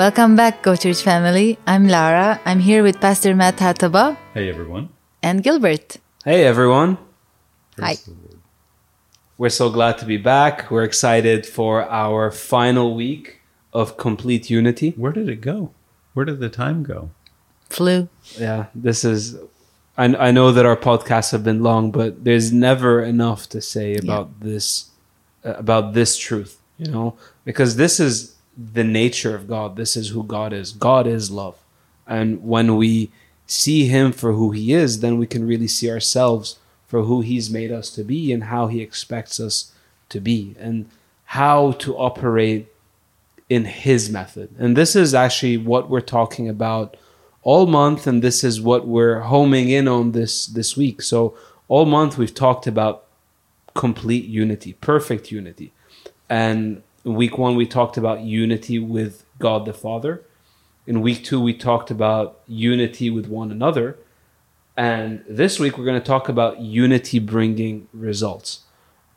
Welcome back, Go Church family. I'm Lara. I'm here with Pastor Matt Hataba Hey everyone. and Gilbert. Hey everyone. Hi. We're so glad to be back. We're excited for our final week of complete unity. Where did it go? Where did the time go? Flu. Yeah, this is I, I know that our podcasts have been long, but there's never enough to say about this uh, about this truth, you know, because this is the nature of God. This is who God is. God is love. And when we see him for who he is, then we can really see ourselves for who he's made us to be and how he expects us to be and how to operate in his method. And this is actually what we're talking about all month and this is what we're homing in on this this week. So all month we've talked about complete unity, perfect unity. And in week 1 we talked about unity with God the Father. In week 2 we talked about unity with one another. And this week we're going to talk about unity bringing results.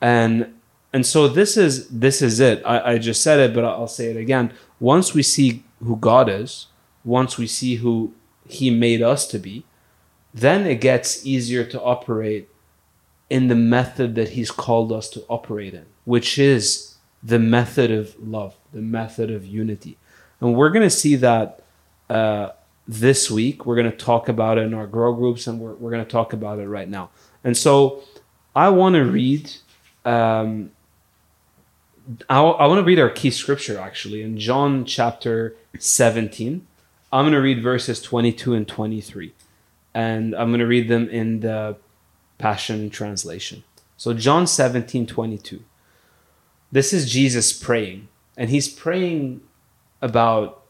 And and so this is this is it. I, I just said it, but I'll say it again. Once we see who God is, once we see who He made us to be, then it gets easier to operate in the method that He's called us to operate in, which is the method of love, the method of unity. And we're going to see that uh, this week. We're going to talk about it in our grow groups, and we're, we're going to talk about it right now. And so I want to read. Um, I, I want to read our key scripture actually in John chapter 17. I'm going to read verses 22 and 23. And I'm going to read them in the Passion Translation. So, John 17, 22. This is Jesus praying, and he's praying about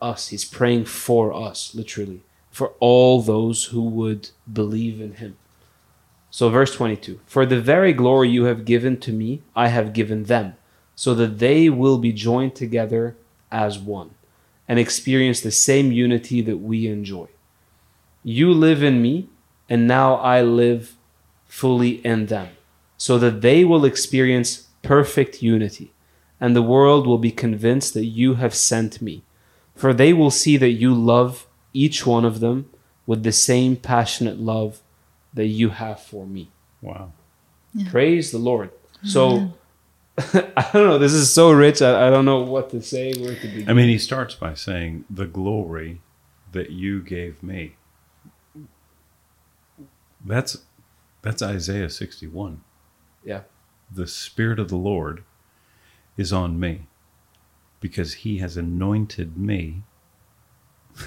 us. He's praying for us, literally, for all those who would believe in him. So, verse 22 For the very glory you have given to me, I have given them, so that they will be joined together as one and experience the same unity that we enjoy. You live in me, and now I live fully in them, so that they will experience perfect unity, and the world will be convinced that you have sent me. For they will see that you love each one of them with the same passionate love that you have for me. Wow. Praise the Lord. So, I don't know. This is so rich. I, I don't know what to say, where to begin. I mean, he starts by saying, "The glory that you gave me." That's that's Isaiah 61. yeah, The spirit of the Lord is on me because he has anointed me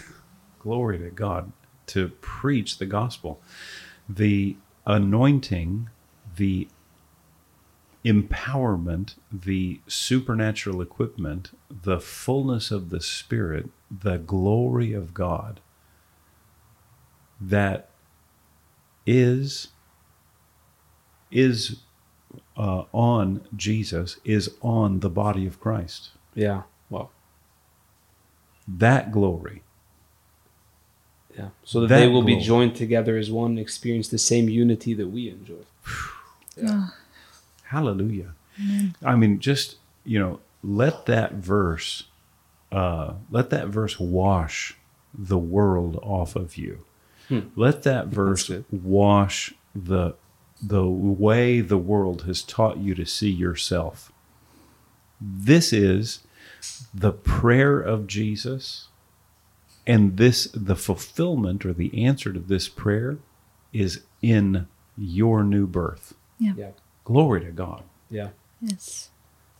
glory to God to preach the gospel. The anointing, the empowerment, the supernatural equipment, the fullness of the Spirit, the glory of God that is is uh, on Jesus is on the body of Christ. yeah. Well, That glory, yeah. So that, That they will be joined together as one experience the same unity that we enjoy. yeah. Hallelujah. I mean, just, you know, let that verse, uh, let that verse wash the world off of you. Let that verse wash the the way the world has taught you to see yourself. This is the prayer of Jesus, and this the fulfillment or the answer to this prayer is in your new birth. Yeah. Glory to God. Yeah. Yes.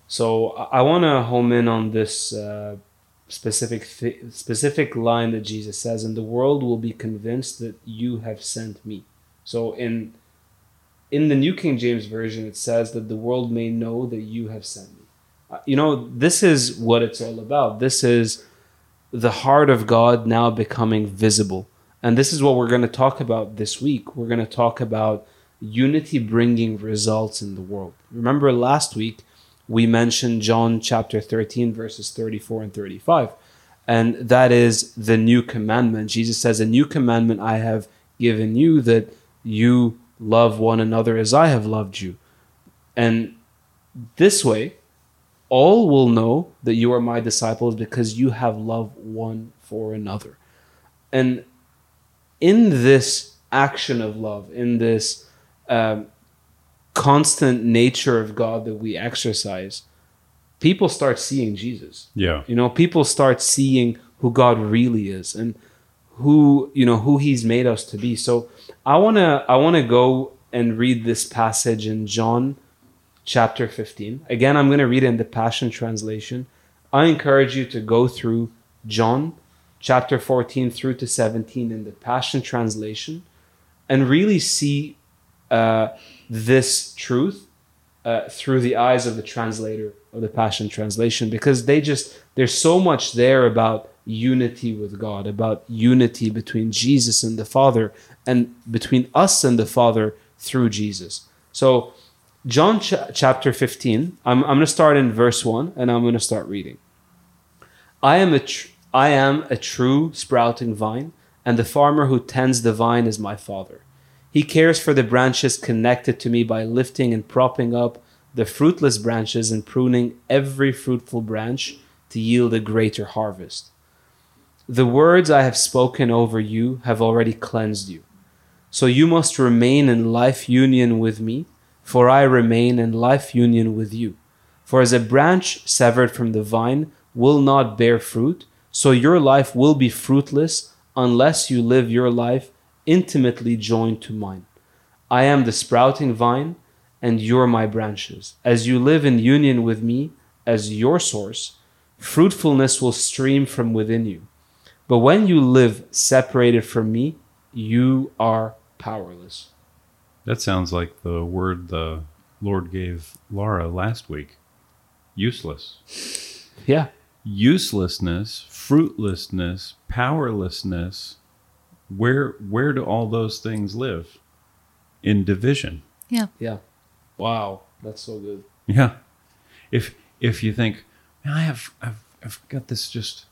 So I, I want to home in on this uh, specific th- specific line that Jesus says, "And the world will be convinced that you have sent me." So in in the New King James version, it says that the world may know that you have sent me. Uh, You know, this is what it's all about. This is the heart of God now becoming visible. And this is what we're going to talk about this week. We're going to talk about unity bringing results in the world. Remember last week we mentioned John chapter 13 verses 34 and 35. And that is the new commandment. Jesus says, "A new commandment I have given you that you love one another as I have loved you." And this way all will know that you are my disciples because you have love one for another. And in this action of love, in this um, constant nature of God that we exercise, people start seeing Jesus. Yeah. You know, people start seeing who God really is and who, you know, who he's made us to be. So I want to I want to go and read this passage in John chapter 15. Again, I'm going to read it in the Passion translation. I encourage you to go through John chapter 14 through to 17 in the Passion translation and really see uh, this truth uh, through the eyes of the translator of the Passion Translation because they just, there's so much there about unity with God, about unity between Jesus and the Father, and between us and the Father through Jesus. So, John ch- chapter 15, I'm, I'm going to start in verse 1 and I'm going to start reading. I am a tr- I am a true sprouting vine, and the farmer who tends the vine is my father. He cares for the branches connected to me by lifting and propping up the fruitless branches and pruning every fruitful branch to yield a greater harvest. The words I have spoken over you have already cleansed you. So you must remain in life union with me, for I remain in life union with you. For as a branch severed from the vine will not bear fruit, so your life will be fruitless unless you live your life intimately joined to mine. I am the sprouting vine, and you're my branches. As you live in union with me as your source, fruitfulness will stream from within you. But when you live separated from me, you are powerless. That sounds like the word the Lord gave Laura last week. Useless. Yeah. Uselessness, fruitlessness, powerlessness. Where where do all those things live? In division. Yeah. Yeah. Wow. That's so good. Yeah. If if you think, "Man, I have I've I've got this just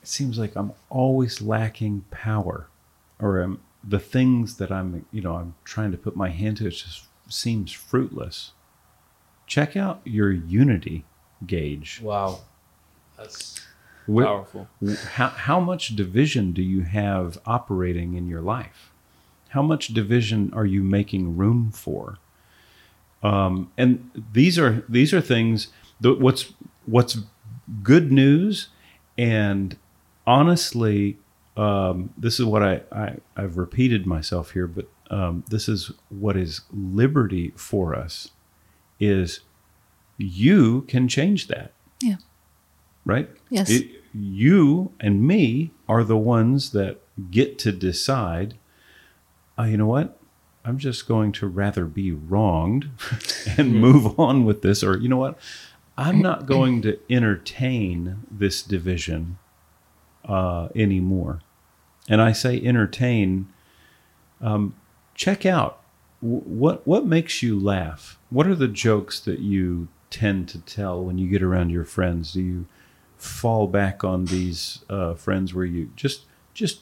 it seems like I'm always lacking power or um, the things that I'm you know I'm trying to put my hand to it just seems fruitless. Check out your unity gauge. Wow. That's powerful. How how much division do you have operating in your life? How much division are you making room for? Um, and these are these are things. th- What's what's good news, and honestly, um, this is what I, I I've repeated myself here, but um, this is what is liberty for us. Is you can change that Yeah. right? Yes. It- you and me are the ones that get to decide, uh, you know what? I'm just going to rather be wronged and move on with this. Or, you know what? I'm not going to entertain this division uh, anymore. And I say entertain, um, check out what, what makes you laugh? What are the jokes that you tend to tell when you get around your friends? Do you fall back on these uh, friends where you just just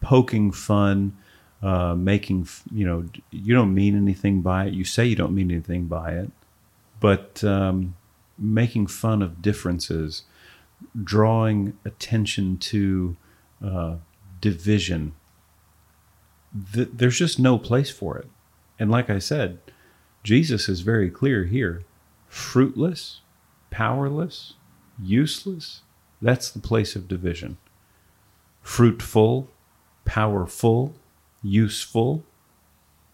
poking fun, uh, making you know you don't mean anything by it. You say you don't mean anything by it, but um, making fun of differences, drawing attention to uh, division. Th- there's just no place for it. And like I said, Jesus is very clear here: fruitless, powerless, useless, that's the place of division. Fruitful, powerful, useful,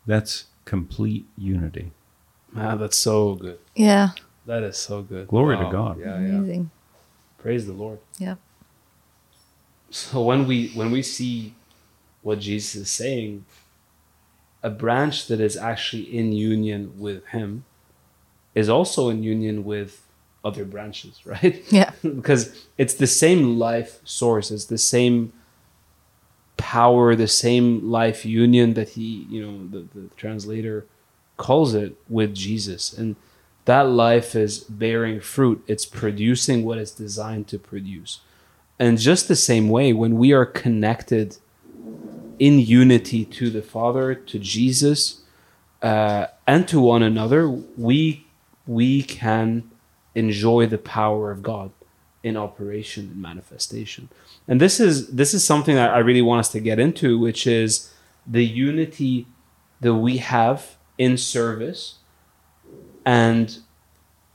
that's complete unity. Man, that's so good. Yeah. That is so good. Glory to God. Yeah, yeah. Amazing. Praise the Lord. Yeah. So when we when we see what Jesus is saying, a branch that is actually in union with him is also in union with other branches, right? Yeah. because it's the same life source, it's the same power, the same life union that he, you know, the, the translator calls it with Jesus. And that life is bearing fruit, it's producing what it's designed to produce. And just the same way, when we are connected in unity to the Father, to Jesus, uh, and to one another, we we can enjoy the power of God in operation and manifestation. And this is this is something that I really want us to get into, which is the unity that we have in service and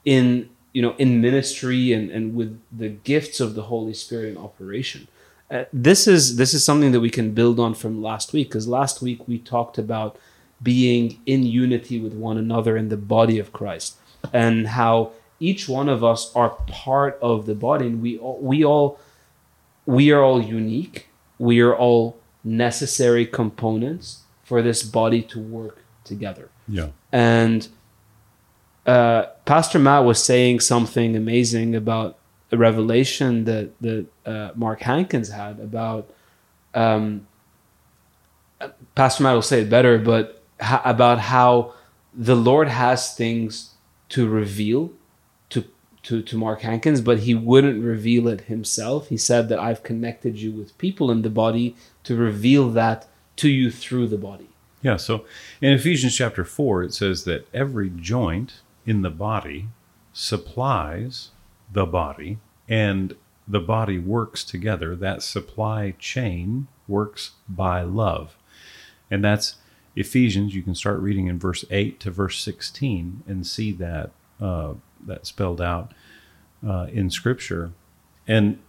in you know in ministry and, and with the gifts of the Holy Spirit in operation. Uh, this is this is something that we can build on from last week because last week we talked about being in unity with one another in the body of Christ and how each one of us are part of the body and we all, we all we are all unique we are all necessary components for this body to work together Yeah. and uh, Pastor Matt was saying something amazing about a revelation that that uh, Mark Hankins had about. Um, Pastor Matt will say it better, but ho- about how the Lord has things to reveal to to to Mark Hankins, but he wouldn't reveal it himself. He said that I've connected you with people in the body to reveal that to you through the body. Yeah, so in Ephesians chapter 4, it says that every joint in the body supplies the body, and the body works together. That supply chain works by love. And that's Ephesians. You can start reading in verse 8 to verse 16 and see that, uh, that spelled out uh, in Scripture. And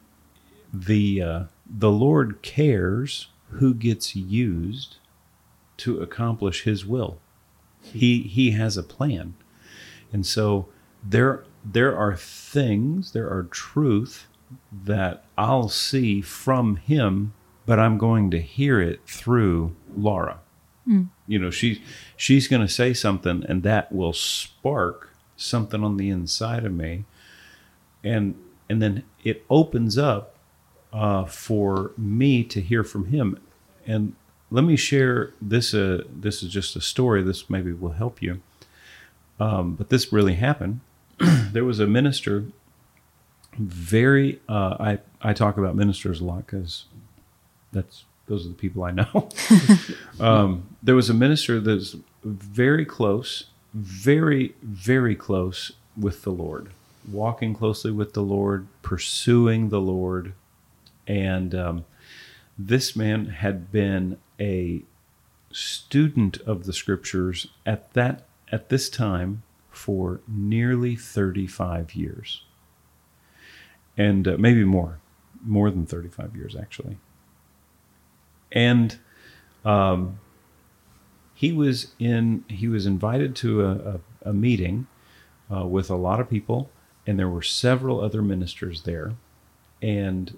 the, uh, the Lord cares who gets used to accomplish his will. He he has a plan. And so there there are things, there are truth that I'll see from him, but I'm going to hear it through Laura. You know, she she's going to say something and that will spark something on the inside of me. And and then it opens up uh, for me to hear from him. And let me share this. Uh, this is just a story. This maybe will help you. Um, but this really happened. there was a minister. Very. Uh, I I talk about ministers a lot because that's those are the people I know. um, there was a minister that's very close, very very close with the Lord, walking closely with the Lord, pursuing the Lord, and um, this man had been a student of the scriptures at that at this time for nearly 35 years. And uh, maybe more more than 35 years actually. And um, he was in he was invited to a, a, a meeting uh, with a lot of people and there were several other ministers there. And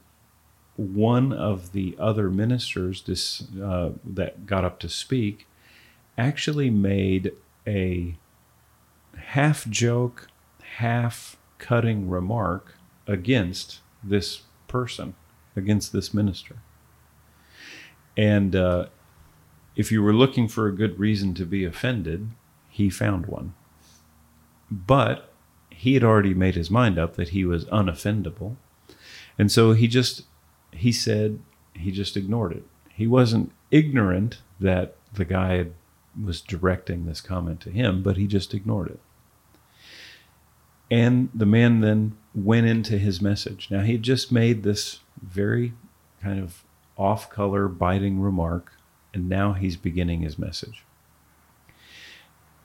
one of the other ministers uh, that got up to speak actually made a half joke, half cutting remark against this person, against this minister. And uh, if you were looking for a good reason to be offended, he found one. But he had already made his mind up that he was unoffendable. And so he just he said he just ignored it. He wasn't ignorant that the guy had, was directing this comment to him, but he just ignored it. And the man then went into his message. Now, he had just made this very kind of off color, biting remark, and now he's beginning his message.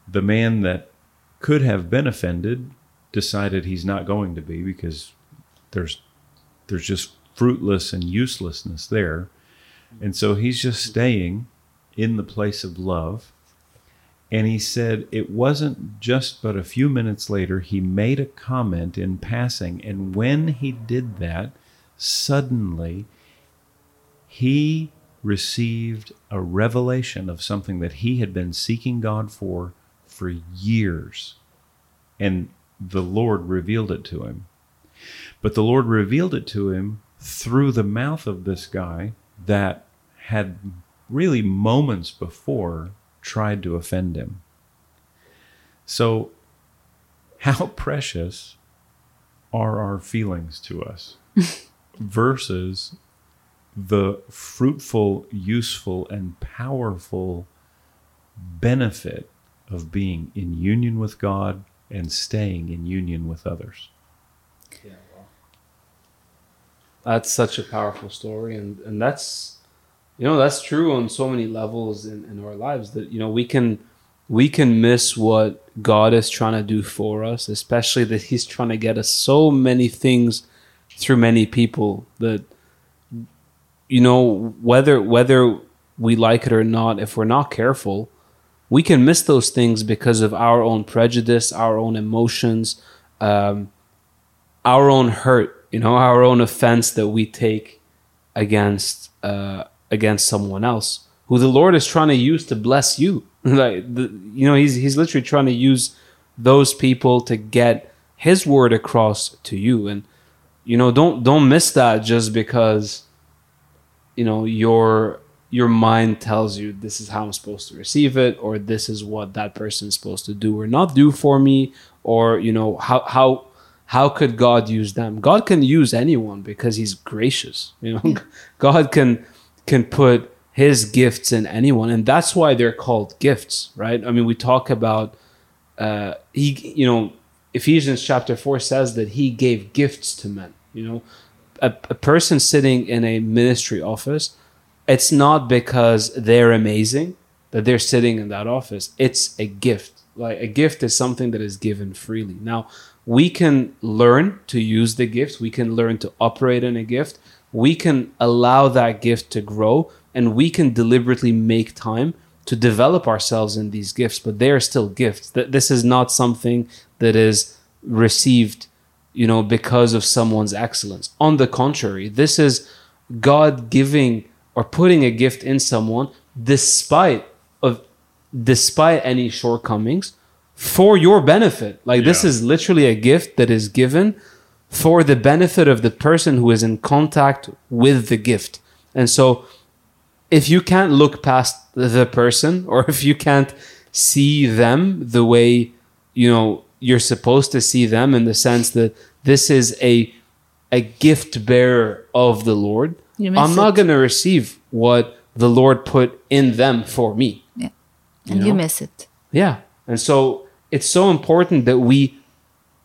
The man that could have been offended decided he's not going to be because there's there's just fruitless and uselessness there. And so he's just staying in the place of love. And he said it wasn't just but a few minutes later, he made a comment in passing. And when he did that, suddenly he received a revelation of something that he had been seeking God for for years. And the Lord revealed it to him. But the Lord revealed it to him through the mouth of this guy that had really moments before tried to offend him. So, how precious are our feelings to us versus the fruitful, useful, and powerful benefit of being in union with God and staying in union with others? Yeah, wow. That's such a powerful story, and and that's you know that's true on so many levels in, in our lives that you know we can we can miss what God is trying to do for us, especially that He's trying to get us so many things through many people that you know whether whether we like it or not, if we're not careful, we can miss those things because of our own prejudice, our own emotions, um, our own hurt, you know, our own offense that we take against uh, against someone else who the Lord is trying to use to bless you. like the, you know, he's he's literally trying to use those people to get his word across to you and you know don't don't miss that just because you know your your mind tells you this is how I'm supposed to receive it or this is what that person is supposed to do or not do for me or you know how how how could God use them? God can use anyone because he's gracious. You know, God can can put his gifts in anyone and that's why they're called gifts, right? I mean, we talk about uh he you know, Ephesians chapter 4 says that he gave gifts to men, you know. A, a person sitting in a ministry office, it's not because they're amazing that they're sitting in that office. It's a gift. Like a gift is something that is given freely. Now, we can learn to use the gift, we can learn to operate in a gift, we can allow that gift to grow, and we can deliberately make time to develop ourselves in these gifts, but they are still gifts. That this is not something that is received, you know, because of someone's excellence. On the contrary, this is God giving or putting a gift in someone despite of despite any shortcomings for your benefit. Like this is literally a gift that is given for the benefit of the person who is in contact with the gift. And so if you can't look past the person or if you can't see them the way you know you're supposed to see them in the sense that this is a a gift bearer of the Lord, I'm not going to receive what the Lord put in them for me. Yeah. And you, know? miss it. Yeah. And so it's so important that we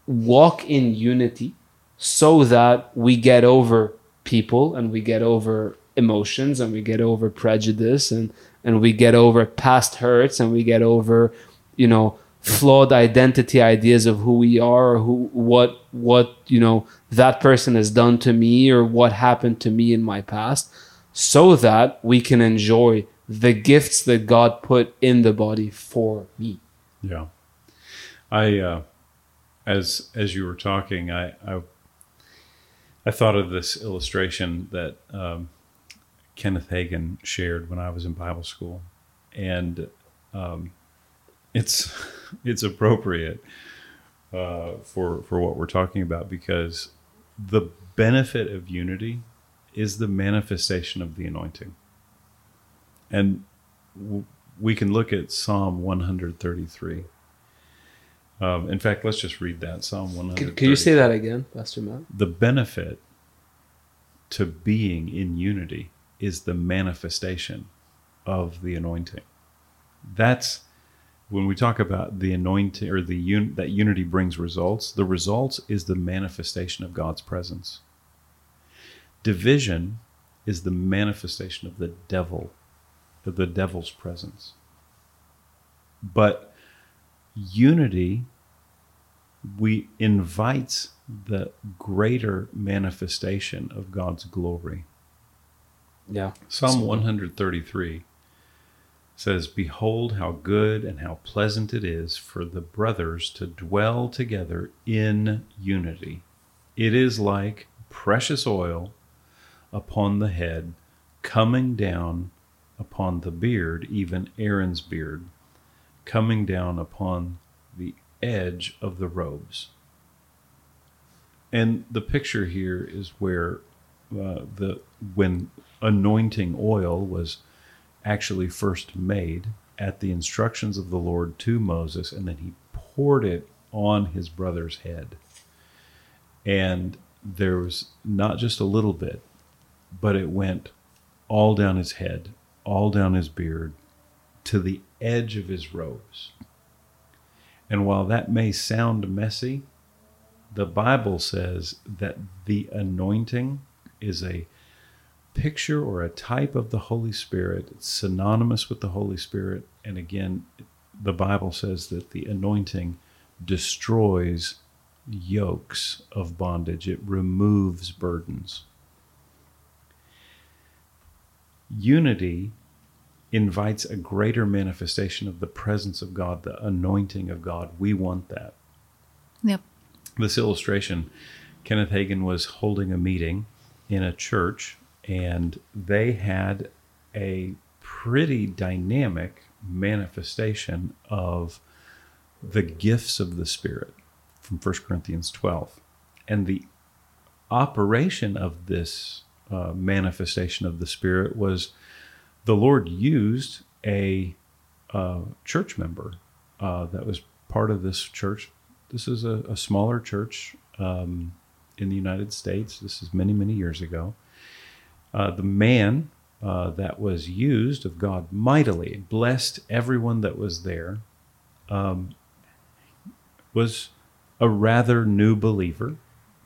walk in unity so that we get over people and we get over emotions and we get over prejudice and, and we get over past hurts and we get over, you know, flawed identity ideas of who we are or who what what you know that person has done to me or what happened to me in my past so that we can enjoy the gifts that God put in the body for me. Yeah. I uh as as you were talking, I I, I thought of this illustration that um, Kenneth Hagin shared when I was in Bible school, and um, it's it's appropriate uh, for for what we're talking about because the benefit of unity is the manifestation of the anointing, and w- we can look at Psalm 133. Um, in fact, let's just read that Psalm 133 Can, can you say that again, Pastor Matt? the benefit to being in unity is the manifestation of the anointing. That's when we talk about the anointing or the un, that unity brings results. The results is the manifestation of God's presence. Division is the manifestation of the devil, of the devil's presence. But unity we invites the greater manifestation of God's glory. Yeah. Psalm 133 says, Behold, how good and how pleasant it is for the brothers to dwell together in unity. It is like precious oil upon the head, coming down upon the beard, even Aaron's beard, coming down upon the edge of the robes. And the picture here is where uh, the when anointing oil was actually first made at the instructions of the Lord to Moses, and then he poured it on his brother's head. And there was not just a little bit, but it went all down his head, all down his beard, to the edge of his robes. And while that may sound messy, the Bible says that the anointing is a picture or a type of the Holy Spirit. It's synonymous with the Holy Spirit. And again, the Bible says that the anointing destroys yokes of bondage, it removes burdens. Unity invites a greater manifestation of the presence of God, the anointing of God. We want that. Yep. This illustration Kenneth Hagin was holding a meeting in a church, and they had a pretty dynamic manifestation of the gifts of the Spirit from 1 Corinthians 12. And the operation of this uh, manifestation of the Spirit was the Lord used a uh, church member uh, that was part of this church. This is a, a smaller church um, in the United States. This is many, many years ago. Uh, the man uh, that was used of God mightily, blessed everyone that was there, um, was a rather new believer.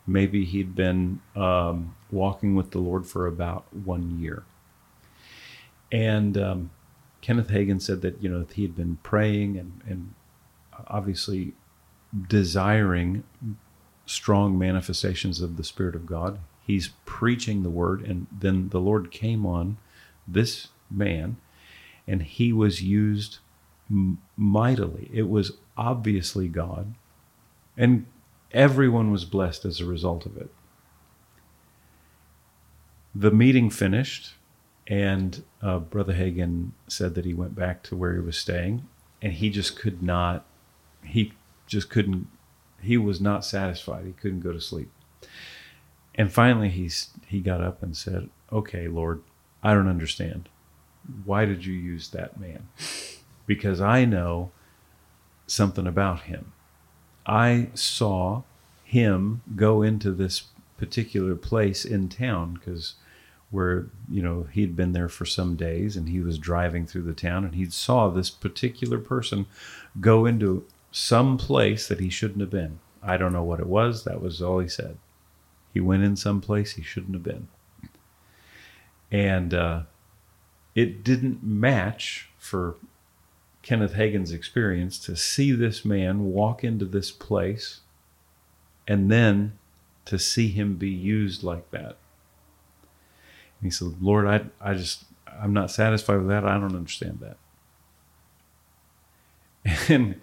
Maybe he'd been um, walking with the Lord for about one year. And um, Kenneth Hagin said that, you know, he had been praying and, and obviously desiring strong manifestations of the Spirit of God. He's preaching the word, and then the Lord came on this man, and he was used mightily. It was obviously God, and everyone was blessed as a result of it. The meeting finished, and uh, Brother Hagin said that he went back to where he was staying, and he just could not, he just couldn't, he was not satisfied. He couldn't go to sleep. And finally, he's, he got up and said, Okay, Lord, I don't understand. Why did you use that man? Because I know something about him. I saw him go into this particular place in town because where you know he'd been there for some days and he was driving through the town and he saw this particular person go into some place that he shouldn't have been. I don't know what it was. That was all he said. He went in some place he shouldn't have been and uh, it didn't match for Kenneth Hagin's experience to see this man walk into this place and then to see him be used like that. And he said, Lord, I, I just, I'm not satisfied with that. I don't understand that. And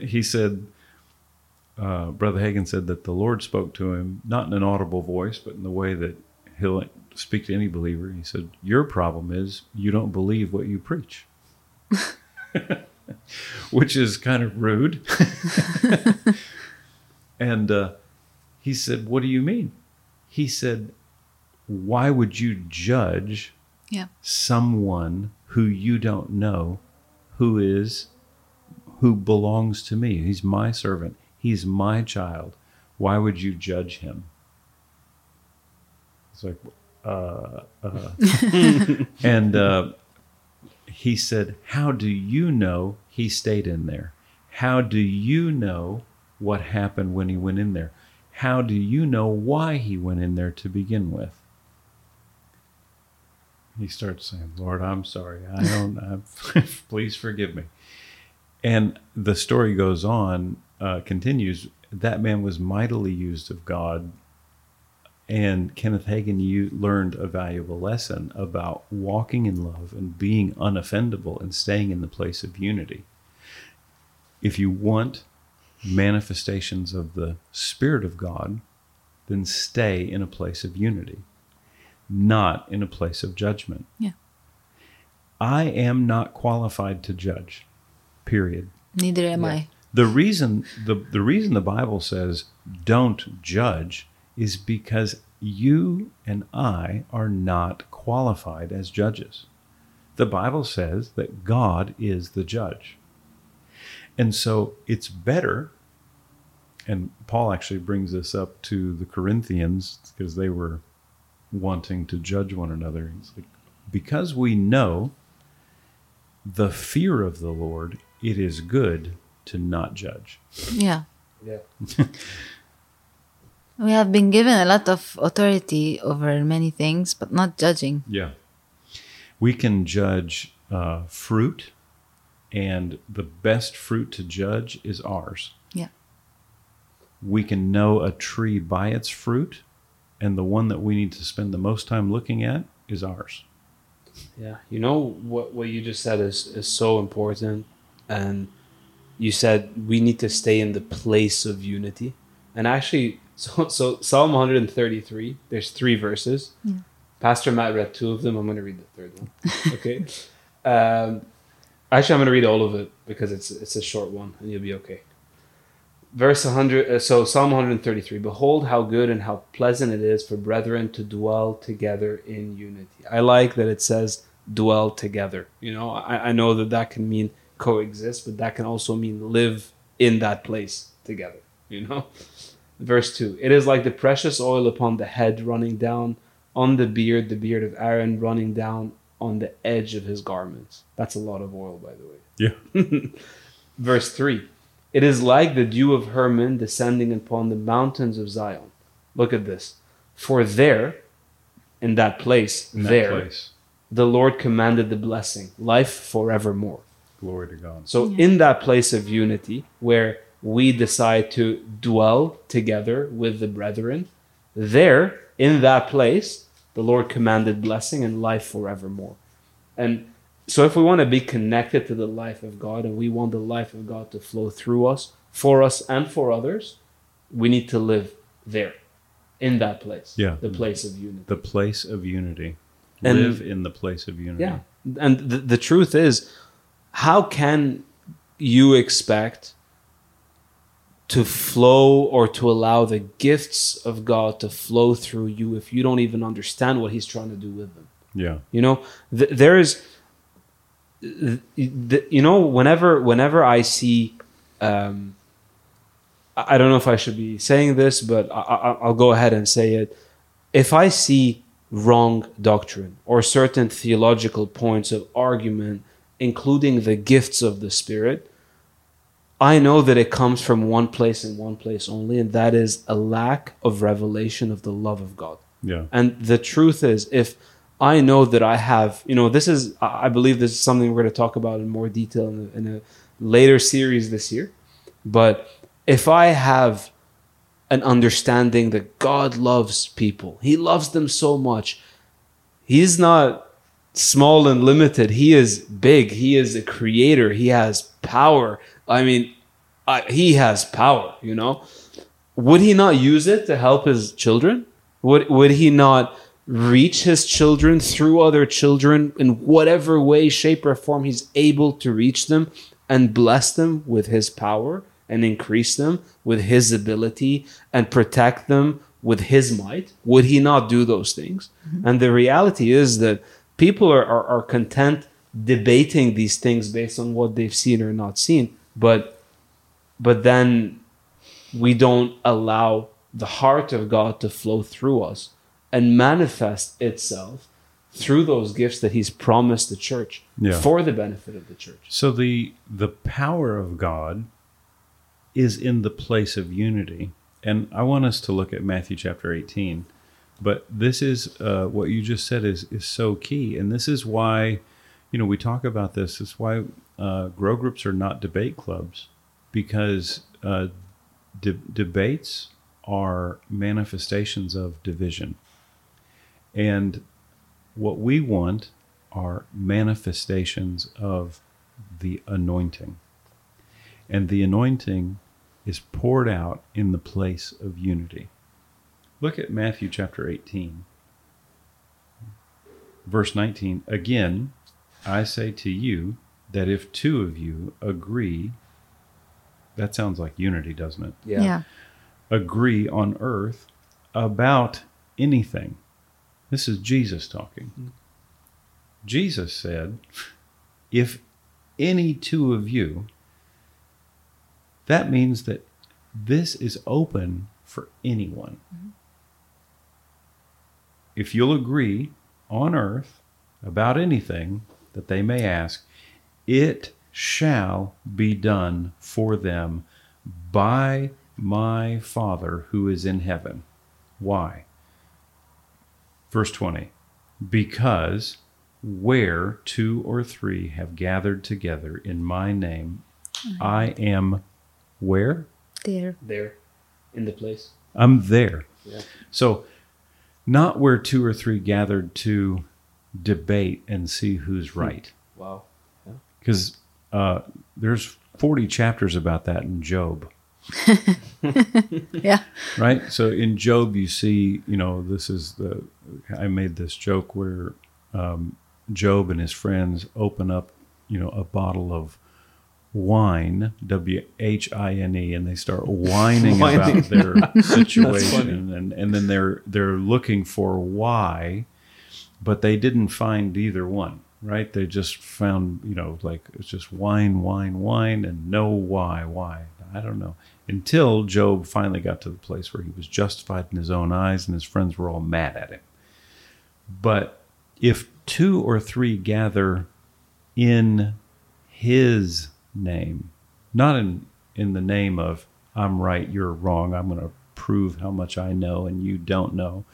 he said, uh, Brother Hagin said that the Lord spoke to him, not in an audible voice, but in the way that he'll speak to any believer. He said, Your problem is you don't believe what you preach, which is kind of rude. and uh, he said, What do you mean? He said, Why would you judge Yeah. someone who you don't know who is who belongs to me? He's my servant. He's my child. Why would you judge him? It's like uh, uh. and uh, he said how do you know he stayed in there? How do you know what happened when he went in there? How do you know why he went in there to begin with he starts saying, "Lord, I'm sorry. I don't. I, please forgive me." And the story goes on, uh, continues. That man was mightily used of God, and Kenneth Hagin you learned a valuable lesson about walking in love and being unoffendable and staying in the place of unity. If you want manifestations of the Spirit of God, then stay in a place of unity not in a place of judgment. Yeah. I am not qualified to judge. Period. Neither am I. The reason the, the reason the Bible says don't judge is because you and I are not qualified as judges. The Bible says that God is the judge. And so it's better and Paul actually brings this up to the Corinthians because they were wanting to judge one another. He's like, because we know the fear of the Lord, it is good to not judge. Yeah. Yeah. We have been given a lot of authority over many things, but not judging. Yeah. We can judge uh, fruit, and the best fruit to judge is ours. Yeah. We can know a tree by its fruit, and the one that we need to spend the most time looking at is ours. Yeah, you know what what you just said is is so important, and you said we need to stay in the place of unity. And actually, so so Psalm 133. There's three verses. Yeah. Pastor Matt read two of them. I'm going to read the third one. Okay. um, actually, I'm going to read all of it because it's it's a short one, and you'll be okay. Verse 100. Uh, so Psalm 133. Behold, how good and how pleasant it is for brethren to dwell together in unity. I like that it says dwell together. You know, I, I know that that can mean coexist, but that can also mean live in that place together. You know. Verse 2 It is like the precious oil upon the head running down on the beard, the beard of Aaron running down on the edge of his garments. That's a lot of oil, by the way. Yeah. Verse 3 It is like the dew of Hermon descending upon the mountains of Zion. Look at this. For there, in that place, In that there, place. the Lord commanded the blessing, life forevermore. Glory to God. So, in that place of unity, where we decide to dwell together with the brethren, there, in that place, the Lord commanded blessing and life forevermore. And so, if we want to be connected to the life of God and we want the life of God to flow through us, for us, and for others, we need to live there, in that place. Yeah. The place of unity. The place of unity. And- Live in the place of unity. Yeah. And the, the truth is, how can you expect to flow or to allow the gifts of God to flow through you if you don't even understand what He's trying to do with them? Yeah. You know, th- there's, th- th- you know, whenever whenever I see, um, I don't know if I should be saying this, but I, I, I'll go ahead and say it. If I see wrong doctrine or certain theological points of argument, including the gifts of the Spirit, I know that it comes from one place and one place only, and that is a lack of revelation of the love of God. Yeah. And the truth is, if I know that I have, you know, this is, I believe this is something we're going to talk about in more detail in a, in a later series this year. But if I have an understanding that God loves people, He loves them so much, He's not small and limited. He is big. He is a creator. He has power. I mean, I, He has power, you know? Would He not use it to help His children? Would, would He not reach His children through other children in whatever way, shape, or form He's able to reach them and bless them with His power and increase them with His ability and protect them with His might? Would He not do those things? Mm-hmm. And the reality is that people are, are, are content debating these things based on what they've seen or not seen, but but then we don't allow the heart of God to flow through us and manifest itself through those gifts that He's promised the church Yeah. for the benefit of the church. So the the power of God is in the place of unity, and I want us to look at Matthew chapter eighteen. But this is uh, what you just said is is so key, and this is why, you know, we talk about this. It's why uh, grow groups are not debate clubs, because uh, de- debates are manifestations of division, and what we want are manifestations of the anointing. And the anointing is poured out in the place of unity. Look at Matthew chapter 18, verse 19. Again, I say to you that if two of you agree, that sounds like unity, doesn't it? Yeah. agree on earth about anything. This is Jesus talking. Hmm. Jesus said, if any two of you, that means that this is open for anyone. Hmm. If you'll agree on earth about anything that they may ask, it shall be done for them by my Father who is in heaven. Why? Verse 20 Because where two or three have gathered together in my name, I am where? There. There, in the place. I'm there. Yeah. So, not where two or three gathered to debate and see who's right. Wow. Because uh, there's 40 chapters about that in Job. Yeah. right so in job you see you know this is the i made this joke where um, job and his friends open up you know a bottle of wine w-h-i-n-e and they start whining Whining. about their situation and, and then they're they're looking for why but they didn't find either one right they just found you know like it's just wine wine wine and no why why i don't know until Job finally got to the place where he was justified in his own eyes and his friends were all mad at him. But if two or three gather in his name, not in, in the name of I'm right, you're wrong, I'm going to prove how much I know and you don't know,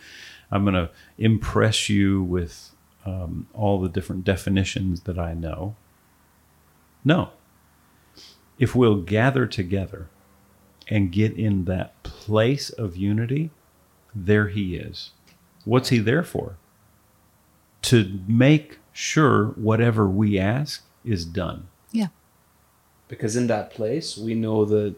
I'm going to impress you with um, all the different definitions that I know. No. If we'll gather together and get in that place of unity, there he is. What's he there for? To make sure whatever we ask is done. Yeah. Because in that place, we know that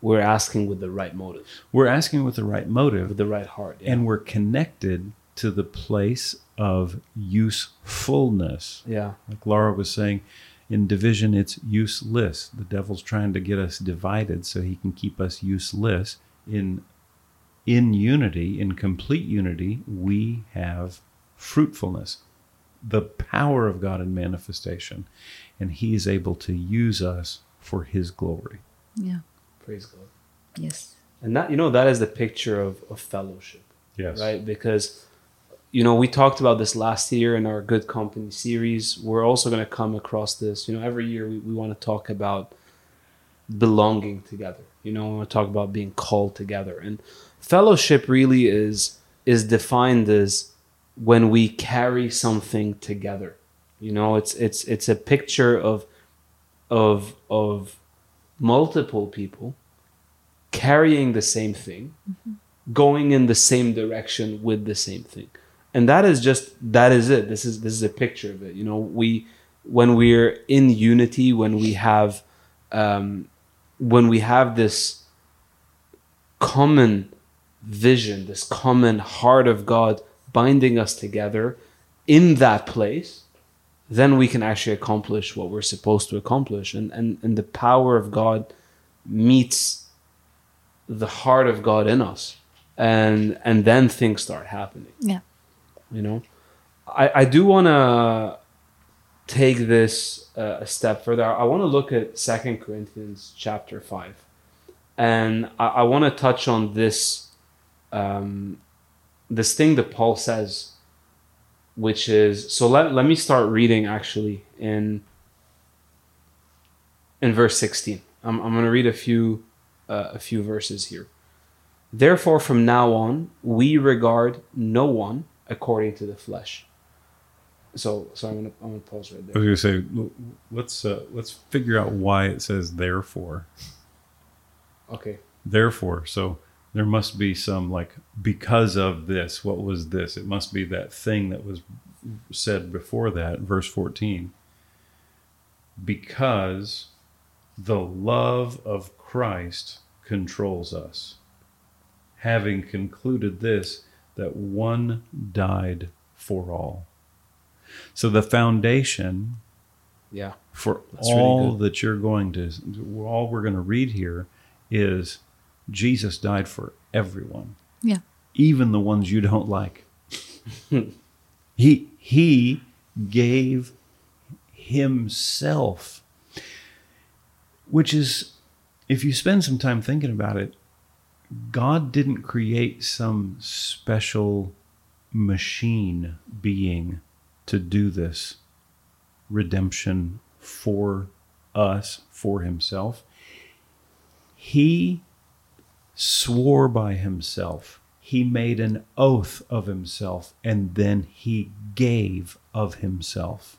we're asking with the right motive, We're asking with the right motive, with the right heart. Yeah. and we're connected to the place of usefulness. yeah. Like Laura was saying, in division, it's useless. The devil's trying to get us divided so he can keep us useless. In in unity, in complete unity, we have fruitfulness, the power of God in manifestation, and He is able to use us for His glory. Yeah. Praise God. Yes. And that, you know, that is the picture of, of fellowship. Yes, right? Because you know we talked about this last year in our Good Company series. We're also going to come across this. You know, every year we, we want to talk about belonging together. You know, we want to talk about being called together, and fellowship really is is defined as when we carry something together. You know, it's it's it's a picture of of of multiple people carrying the same thing mm-hmm. going in the same direction with the same thing and that is just that is it. This is this is a picture of it. You know we when we're in unity when we have um when we have this common vision this common heart of god binding us together in that place then we can actually accomplish what we're supposed to accomplish. And and, and the power of god meets the heart of god in us. And and then things start happening. Yeah. You know? I i do want to take this uh, a step further. I want to look at second corinthians chapter 5 and i, I want to touch on this um this thing that paul says which is so let, let me start reading actually in in verse 16 i'm, I'm going to read a few uh, a few verses here. Therefore, from now on, we regard no one according to the flesh. So, so I'm gonna I'm gonna pause right there. I was going to say, let's uh, let's figure out why it says therefore. Okay. Therefore, so there must be some like because of this. What was this? It must be that thing that was said before that, verse fourteen. Because the love of Christ controls us, having concluded this, that one died for all. So the foundation Yeah. for That's really all good. that you're going to all we're going to read here is Jesus died for everyone Yeah. even the ones you don't like he he gave himself which is if you spend some time thinking about it God didn't create some special machine being to do this redemption for us, for himself. He swore by himself. He made an oath of himself, and then he gave of himself.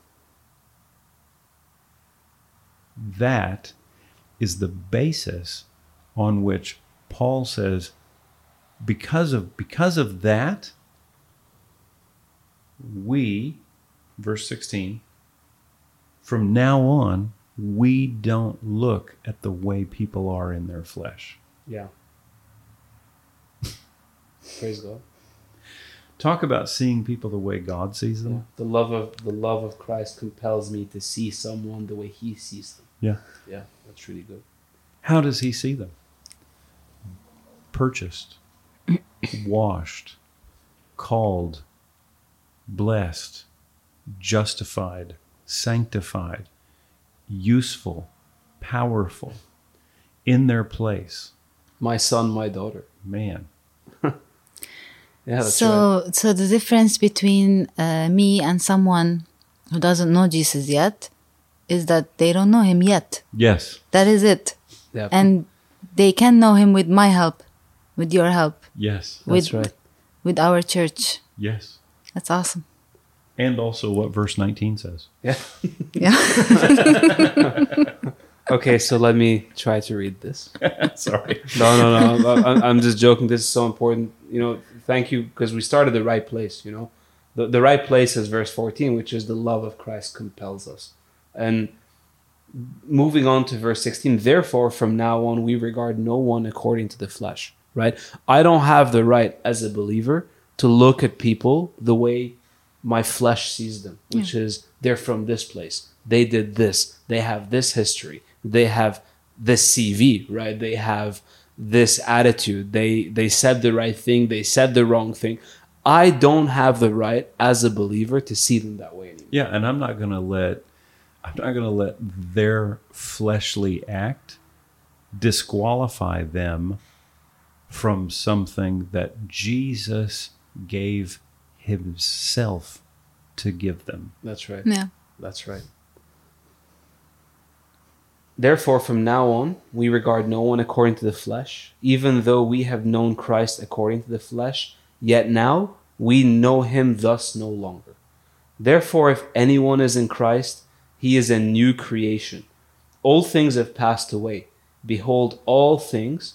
That is the basis on which Paul says, because of because of that, we, verse 16, from now on, we don't look at the way people are in their flesh. Yeah. Praise God. Talk about seeing people the way God sees Yeah. them. The love of the love of Christ compels me to see someone the way He sees them. Yeah. Yeah, that's really good. How does he see them? Purchased, washed, called, blessed, justified, sanctified, useful, powerful, in their place. My son, my daughter. Man, Yeah, so, right. so the difference between uh, me and someone who doesn't know Jesus yet is that they don't know him yet. yes, That is it. Yeah, And they can know him with my help, with your help, yes, that's with right. with our church. yes. That's awesome. And also what verse 19 says. Yeah. Yeah. Okay, so let me try to read this. Sorry. No, no, no. I- I'm just joking. This is so important. You know, thank you because we started the right place. You know, the the right place is verse 14, which is the love of Christ compels us. And moving on to verse 16, therefore, from now on, we regard no one according to the flesh. Right? I don't have the right as a believer to look at people the way my flesh sees them, which is they're from this place. They did this. They have this history. They have this CV, right? They have this attitude. They they said the right thing. They said the wrong thing. I don't have the right as a believer to see them that way anymore. Yeah, and I'm not going to let I'm not going to let their fleshly act disqualify them from something that Jesus gave himself to give them. That's right. yeah. That's right. Therefore, from now on, we regard no one according to the flesh, even though we have known Christ according to the flesh, yet now we know him thus no longer. Therefore, if anyone is in Christ, he is a new creation. Old things have passed away. Behold, all things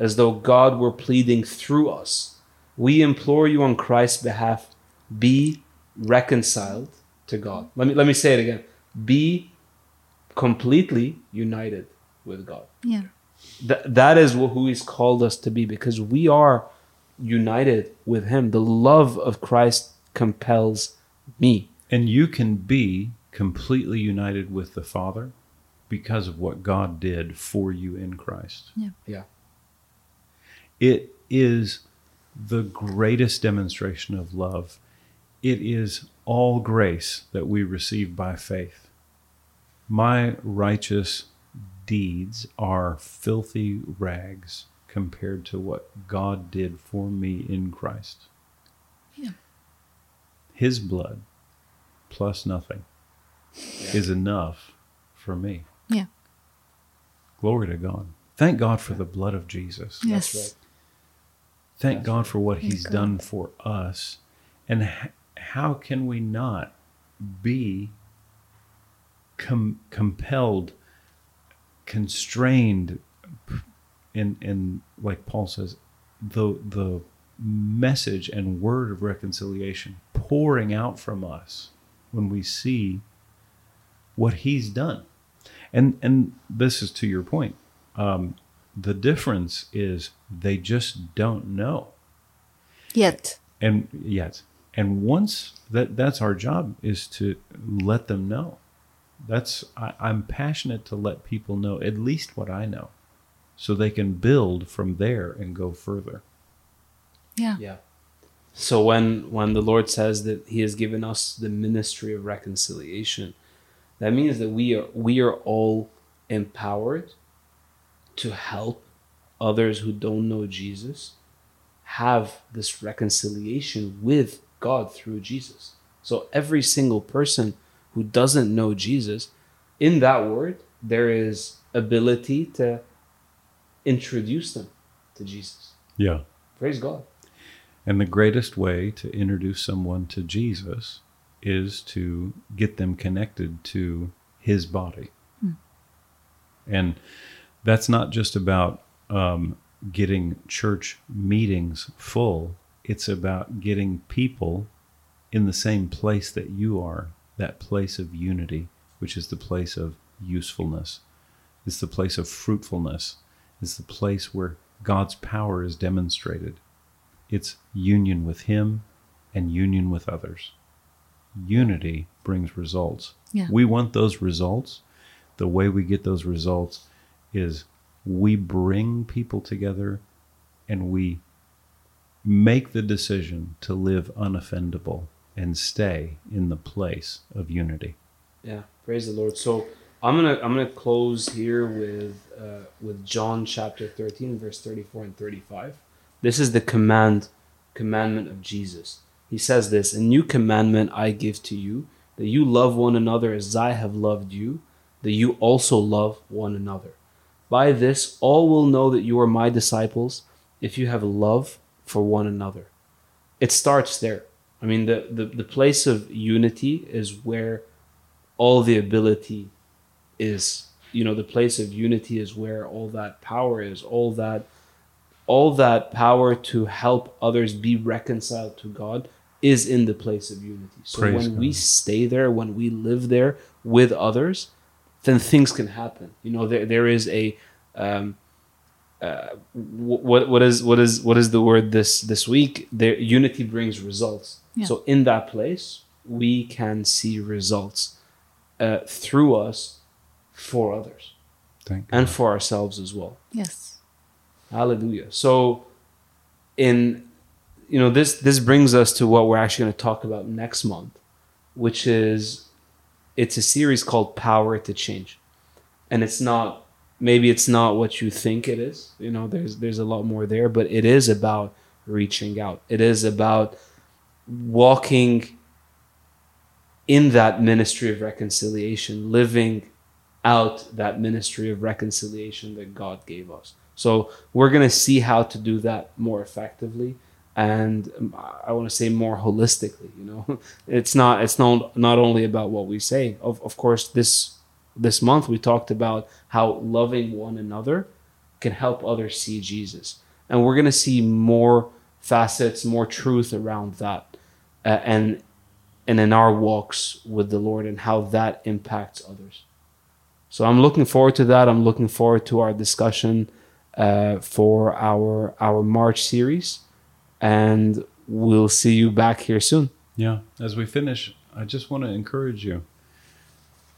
as though God were pleading through us. We implore you on Christ's behalf, be reconciled to God. Let me let me say it again. Be completely united with God. Yeah. Th- that is wh- who he's called us to be because we are united with him. The love of Christ compels me. And you can be completely united with the Father because of what God did for you in Christ. Yeah. Yeah. It is the greatest demonstration of love. It is all grace that we receive by faith. My righteous deeds are filthy rags compared to what God did for me in Christ. Yeah. His blood plus nothing is enough for me. Yeah. Glory to God. Thank God for the blood of Jesus. Yes. Thank That's God for what Thank He's God. done for us. And h- how can we not be com- compelled, constrained, in, in like Paul says, the, the message and word of reconciliation pouring out from us when we see what He's done? And, and this is to your point. Um, the difference is they just don't know Yet. and yet and once that that's our job is to let them know that's I, i'm passionate to let people know at least what i know so they can build from there and go further Yeah. Yeah. So when when the Lord says that He has given us the ministry of reconciliation, that means that we are we are all empowered to help others who don't know Jesus have this reconciliation with God through Jesus. So every single person who doesn't know Jesus, in that word, there is ability to introduce them to Jesus. Yeah. Praise God. And the greatest way to introduce someone to Jesus is to get them connected to his body. Hmm. And that's not just about um, getting church meetings full, it's about getting people in the same place that you are, that place of unity, which is the place of usefulness, it's the place of fruitfulness, it's the place where God's power is demonstrated. It's union with Him and union with others. Unity brings results. Yeah. We want those results. The way we get those results is we bring people together and we make the decision to live unoffendable and stay in the place of unity. Yeah, praise the Lord. So I'm gonna I'm gonna close here with uh, with John chapter 13, verse 34 and 35. This is the command commandment of Jesus. He says this: "A new commandment I give to you, that you love one another as I have loved you, that you also love one another. By this all will know that you are my disciples, if you have love for one another." It starts there. I mean, the the, the place of unity is where all the ability is you know the place of unity is where all that power is all that all that power to help others be reconciled to god is in the place of unity so Praise when we stay there when we live there with others then things can happen you know there, there is a um uh, what what is what is what is the word this this week there unity brings results Yeah. so in that place we can see results uh, through us for others Thank and for ourselves as well. Yes. Hallelujah. So in you know this this brings us to what we're actually going to talk about next month, which is it's a series called Power to Change. And it's not maybe it's not what you think it is. You know, there's there's a lot more there, but it is about reaching out. It is about walking in that ministry of reconciliation, living out that ministry of reconciliation that God gave us. So we're going to see how to do that more effectively and um, I want to say more holistically, you know. It's not it's not not only about what we say. Of of course this this month we talked about how loving one another can help others see Jesus. And we're to see more facets, more truth around that. Uh, and and in our walks with the Lord and how that impacts others. So I'm looking forward to that. I'm looking forward to our discussion uh, for our our March series, and we'll see you back here soon. Yeah. As we finish, I just want to encourage you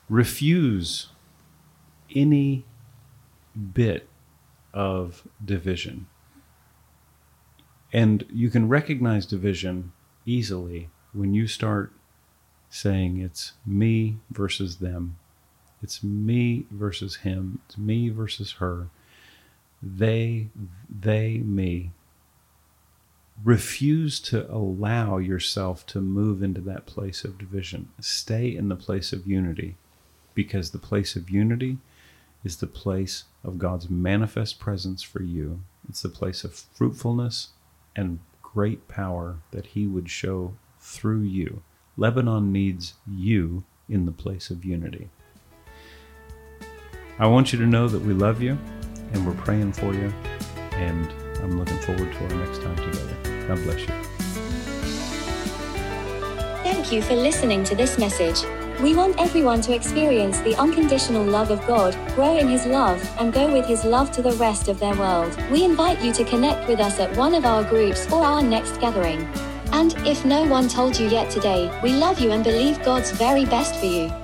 refuse any bit of division. And you can recognize division easily when you start saying it's me versus them, it's me versus him, it's me versus her, they, they, me refuse to allow yourself to move into that place of division. Stay in the place of unity because the place of unity is the place of God's manifest presence for you. It's the place of fruitfulness and great power that He would show through you. Lebanon needs you in the place of unity. I want you to know that we love you and we're praying for you, and I'm looking forward to our next time together. God bless you. Thank you for listening to this message. We want everyone to experience the unconditional love of God, grow in His love, and go with His love to the rest of their world. We invite you to connect with us at one of our groups or our next gathering. And if no one told you yet today, we love you and believe God's very best for you.